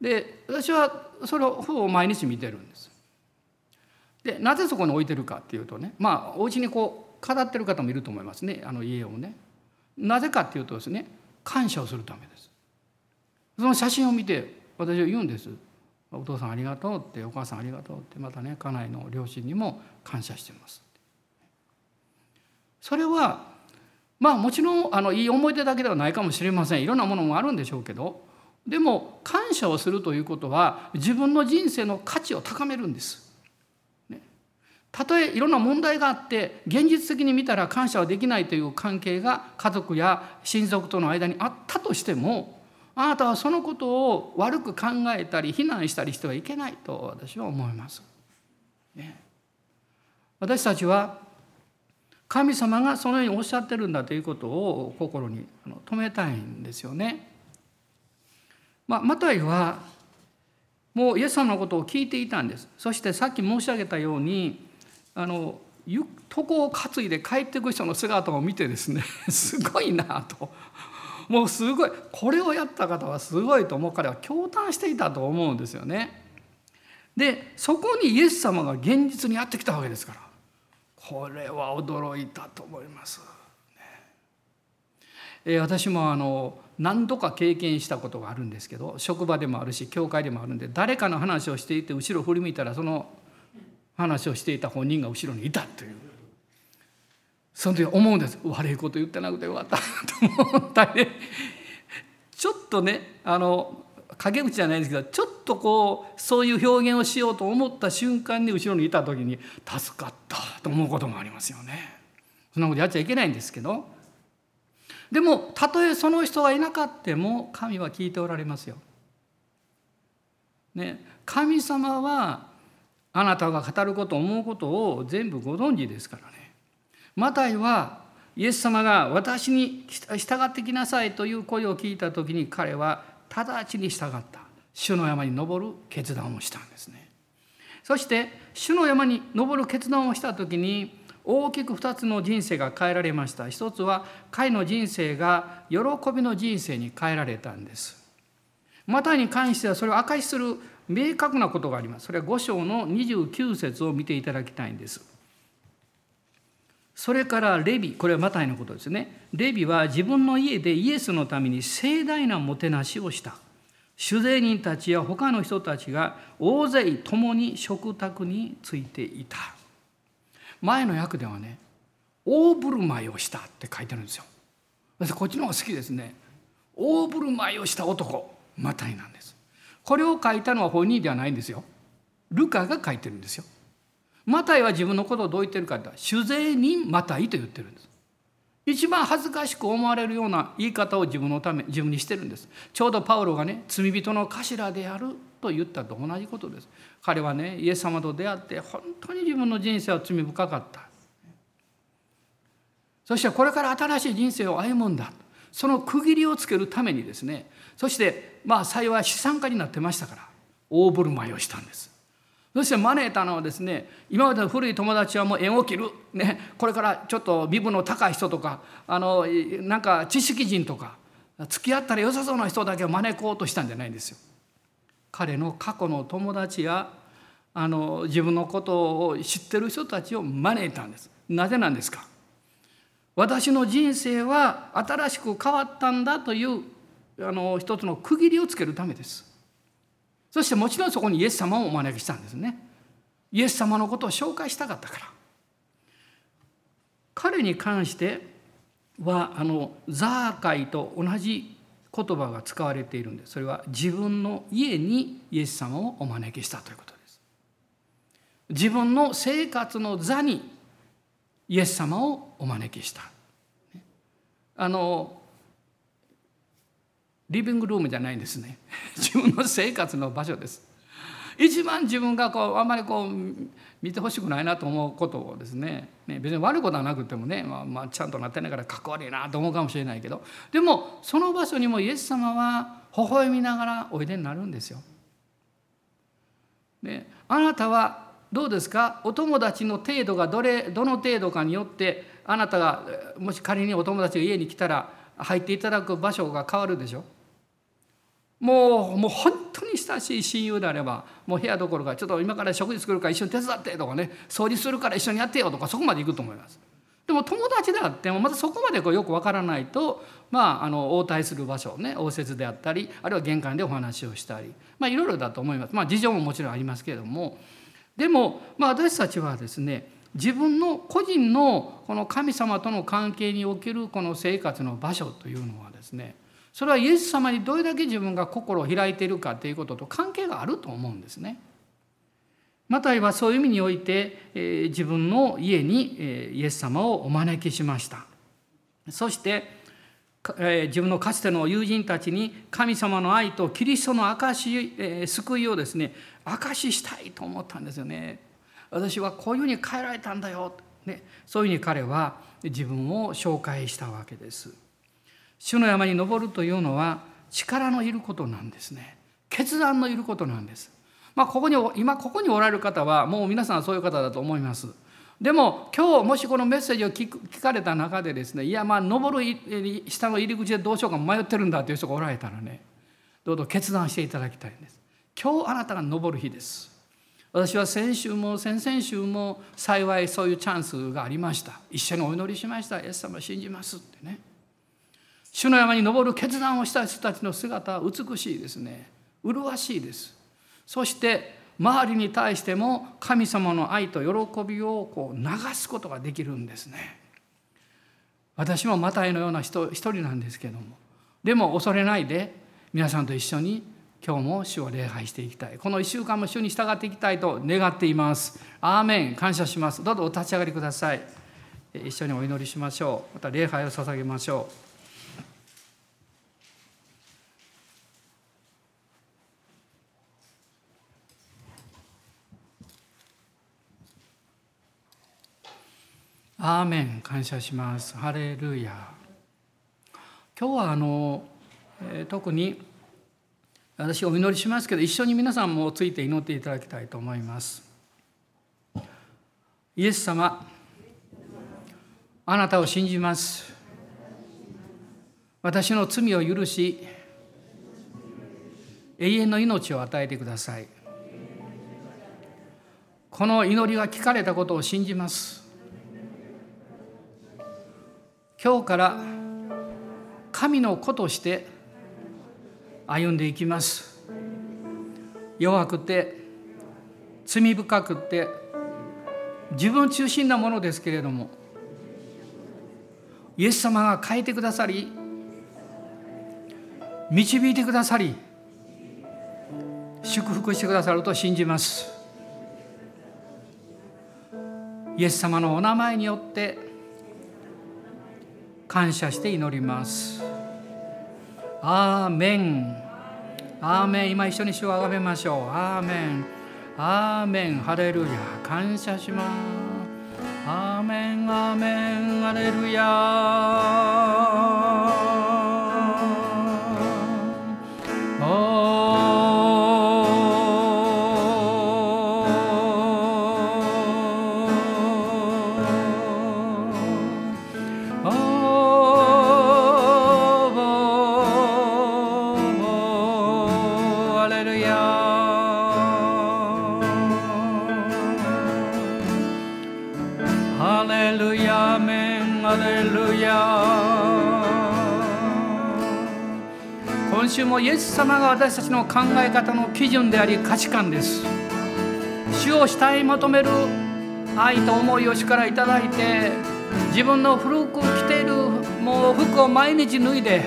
で私はそれをほぼ毎日見てるんです。でなぜそこに置いてるかっていうとねまあお家にこう飾ってる方もいると思いますねあの家をね。なぜかっていうとですね感謝をするためです。その写真を見て私は言うんです。お父さんありがとうってお母さんありがとうってまたね家内の両親にも感謝してます。それはまあもちろんあのいい思い出だけではないかもしれませんいろんなものもあるんでしょうけどでも感謝をするということは自分の人生の価値を高めるんです。たとえいろんな問題があって現実的に見たら感謝はできないという関係が家族や親族との間にあったとしてもあなたはそのことを悪く考えたり非難したりしてはいけないと私は思います。ね、私たちは神様がそのようにおっしゃってるんだということを心に留めたいんですよね。まあ、マタイはもうイエス様のことを聞いていたんです。そしてさっき申し上げたようにあの床を担いで帰ってくる人の姿を見てですね すごいなともうすごいこれをやった方はすごいと思う彼は驚嘆していたと思うんですよね。でそこにイエス様が現実にやってきたわけですから。これは驚いたと思います。え私もあの何度か経験したことがあるんですけど職場でもあるし教会でもあるんで誰かの話をしていて後ろ振り向いたらその話をしていた本人が後ろにいたというその時思うんです悪いこと言ってなくてよかったと思ったりねちょっとねあの陰口じゃないんですけどちょっとこうそういう表現をしようと思った瞬間に後ろにいた時に助かったと思うこともありますよね。そんなことやっちゃいけないんですけどでもたとえその人がいなかっても神は聞いておられますよ。ね、神様はあなたが語ること思うことを全部ご存知ですからね。マタイはイエス様が私に従ってきなさいという声を聞いた時に彼は直ちに従った。主の山に登る決断をしたんですね。そして主の山に登る決断をした時に大きく2つの人生が変えられました。一つは彼の人生が喜びの人生に変えられたんです。マタイに関してはそれを証しする明確なことがあります。それは5章の29節を見ていただきたいんです。それからレビこれはマタイのことですね。レビは自分の家でイエスのために盛大なもてなしをした。酒税人たちや他の人たちが大勢共に食卓についていた。前の訳ではね大振る舞いをしたって書いてるんですよ。私こっちの方が好きですね。大振る舞いをした男マタイなんです。これを書いたのは本人ではないんですよ。ルカが書いてるんですよ。マタイは自分のことをどう言ってるかって酒税人マタイと言ってるんです。一番恥ずかしく思われるような言い方を自分のため自分にしてるんです。ちょうどパウロがね罪人の頭であると言ったと同じことです。彼はねイエス様と出会って本当に自分の人生は罪深かった。そしてこれから新しい人生を歩むんだ。その区切りをつけるためにですねそしてまあ幸い資産家になってましたから大振る舞いをしたんです。そして招いたのはですね今までの古い友達はもう縁を切る、ね、これからちょっと身分の高い人とかあのなんか知識人とか付き合ったら良さそうな人だけを招こうとしたんじゃないんですよ。彼の過去の友達やあの自分のことを知ってる人たちを招いたんです。なぜなんですか？私の人生は新しく変わったんだというあの一つの区切りをつけるためです。そしてもちろんそこにイエス様をお招きしたんですね。イエス様のことを紹介したかったから。彼に関してはあのザーカイと同じ言葉が使われているんです。それは自分の家にイエス様をお招きしたということです。自分の生活の座にイエス様をお招きした。あのリビングルームじゃないんですね。自分の生活の場所です。一番自分がこうあんまりこう見てほしくないなと思うことをですね。ね別に悪いことはなくてもね、まあ、まあちゃんとなってないからかっこ悪いなと思うかもしれないけど。でもその場所にもイエス様は微笑みながらおいでになるんですよ。であなたはどうですか？お友達の程度がどれどの程度かによってあなたがもし仮にお友達が家に来たら入っていただく場所が変わるでしょ？もうもう本当に親しい親友であればもう部屋どころかちょっと今から食事作るから一緒に手伝ってとかね掃除するから一緒にやってよとかそこまで行くと思います。でも友達であってもまたそこまでこうよくわからないと、まあ、あの応対する場所ね応接であったりあるいは玄関でお話をしたり、まあ、いろいろだと思います。まあ、事情ももちろんありますけれどもでも、まあ、私たちはですね自分の個人のこの神様との関係におけるこの生活の場所というのはですねそれはイエス様にどれだけ自分が心を開いているかということと関係があると思うんですね。マタイはそういう意味において、えー、自分の家に、えー、イエス様をお招きしました。そして、えー、自分のかつての友人たちに神様の愛とキリストの証、えー、救いをですね証ししたいと思ったんですよね。私はこういうふうに変えられたんだよ、ね、そういうふうに彼は自分を紹介したわけです。主の山に登るというのは力のいることなんですね。決断のいることなんです。まあここに今ここにおられる方はもう皆さんそういう方だと思います。でも今日もしこのメッセージを聞聞かれた中でですねいやまあ登る下の入り口でどうしようか迷ってるんだという人がおられたらねどうぞ決断していただきたいんです。今日あなたが登る日です。私は先週も先々週も幸いそういうチャンスがありました。一緒にお祈りしました。イエス様信じますってね。主の山に登る決断をした人たちの姿は美しいですね。麗しいです。そして周りに対しても神様の愛と喜びをこう流すことができるんですね。私もマタイのような人一人なんですけども。でも恐れないで皆さんと一緒に今日も主を礼拝していきたい。この1週間も主に従っていきたいと願っています。アーメン。感謝します。どうぞお立ち上がりください。一緒にお祈りしましょう。また礼拝を捧げましょう。アーメン感謝しますハレルヤ今日はあの、えー、特に私お祈りしますけど一緒に皆さんもついて祈っていただきたいと思います。イエス様あなたを信じます。私の罪を許し永遠の命を与えてください。この祈りが聞かれたことを信じます。今日から神の子として歩んでいきます。弱くて罪深くて自分中心なものですけれどもイエス様が変えてくださり導いてくださり祝福してくださると信じます。イエス様のお名前によって感謝して祈ります。アーメン。アーメン。今一緒に主をあがめましょう。アーメン。アーメン。ハレルヤ。感謝します。アーメン。アーメン。ハレルヤ。週もイエス様が私たちの考え方の基準であり価値観です。主を慕い求める愛と思いを主からいただいて自分の古く着ているもう服を毎日脱いで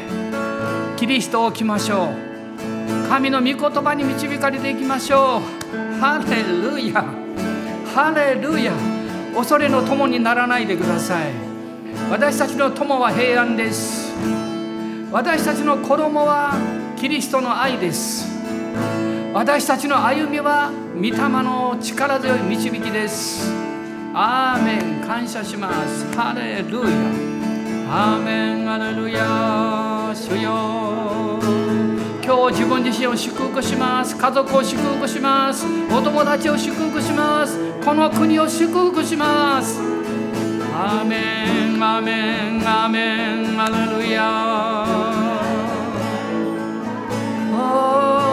キリストを着ましょう。神の御言葉に導かれていきましょう。ハレルヤ。ハレルヤ。恐れの友にならないでください。私たちの友は平安です。私たちの衣はキリストの愛です。私たちの歩みは御霊の力強い導きです。アーメン。感謝します。ハレルヤ。アーメン。ハレルヤ。主よ。今日自分自身を祝福します。家族を祝福します。お友達を祝福します。この国を祝福します。アーメン。アーメン。アーメン。ハレルヤ。Oh.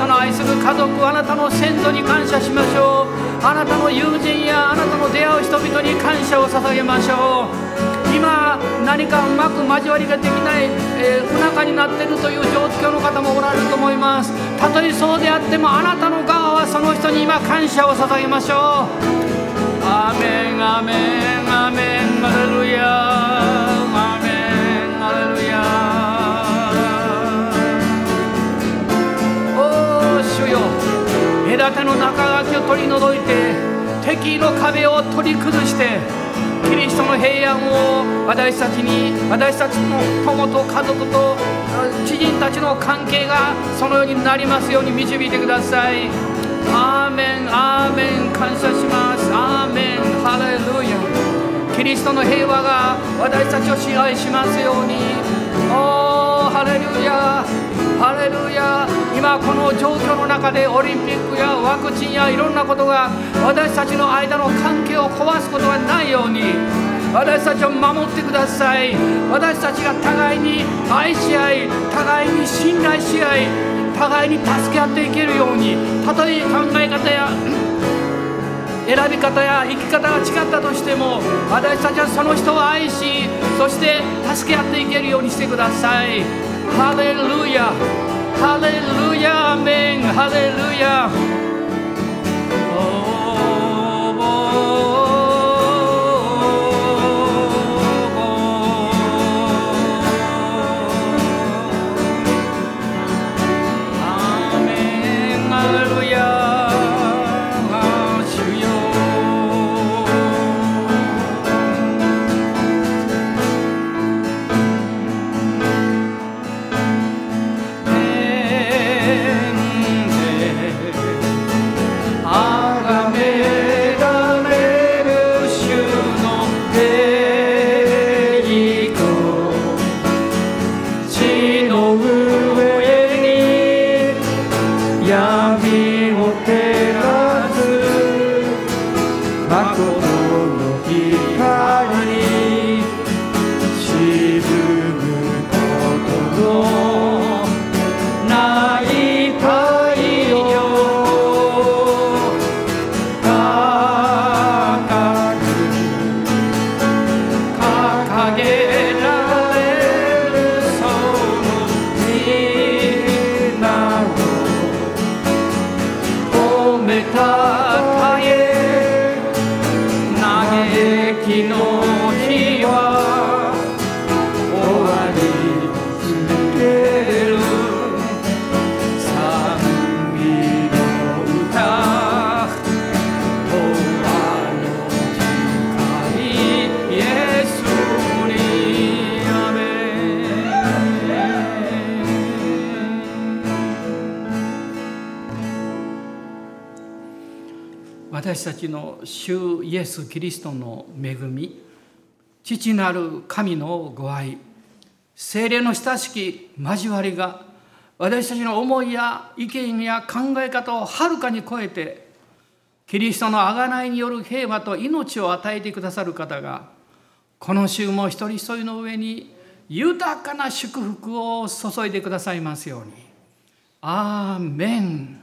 たの愛する家族あなたの先祖に感謝しましょうあなたの友人やあなたの出会う人々に感謝を捧げましょう。今何かうまく交わりができない、えー、不仲になっているという状況の方もおられると思います。たとえそうであってもあなたの側はその人に今感謝を捧げましょう。アメンアメンアメンマレルヤ館の中書きを取り除いて敵の壁を取り崩してキリストの平安を私たちに私たちの友と家族と知人たちの関係がそのようになりますように導いてください。アーメンアーメン感謝します。アーメンハレルヤ。キリストの平和が私たちを支配しますように。おーハレルヤ。ハレルヤ今この状況の中でオリンピックやワクチンやいろんなことが私たちの間の関係を壊すことがないように私たちを守ってください私たちが互いに愛し合い互いに信頼し合い互いに助け合っていけるようにたとえ考え方や選び方や生き方が違ったとしても私たちはその人を愛しそして助け合っていけるようにしてください。Hallelujah. Hallelujah. Amen. Hallelujah. ス・キリストの恵み父なる神のご愛精霊の親しき交わりが私たちの思いや意見や考え方をはるかに超えてキリストの贖いによる平和と命を与えてくださる方がこの週も一人一人の上に豊かな祝福を注いでくださいますように。アーメン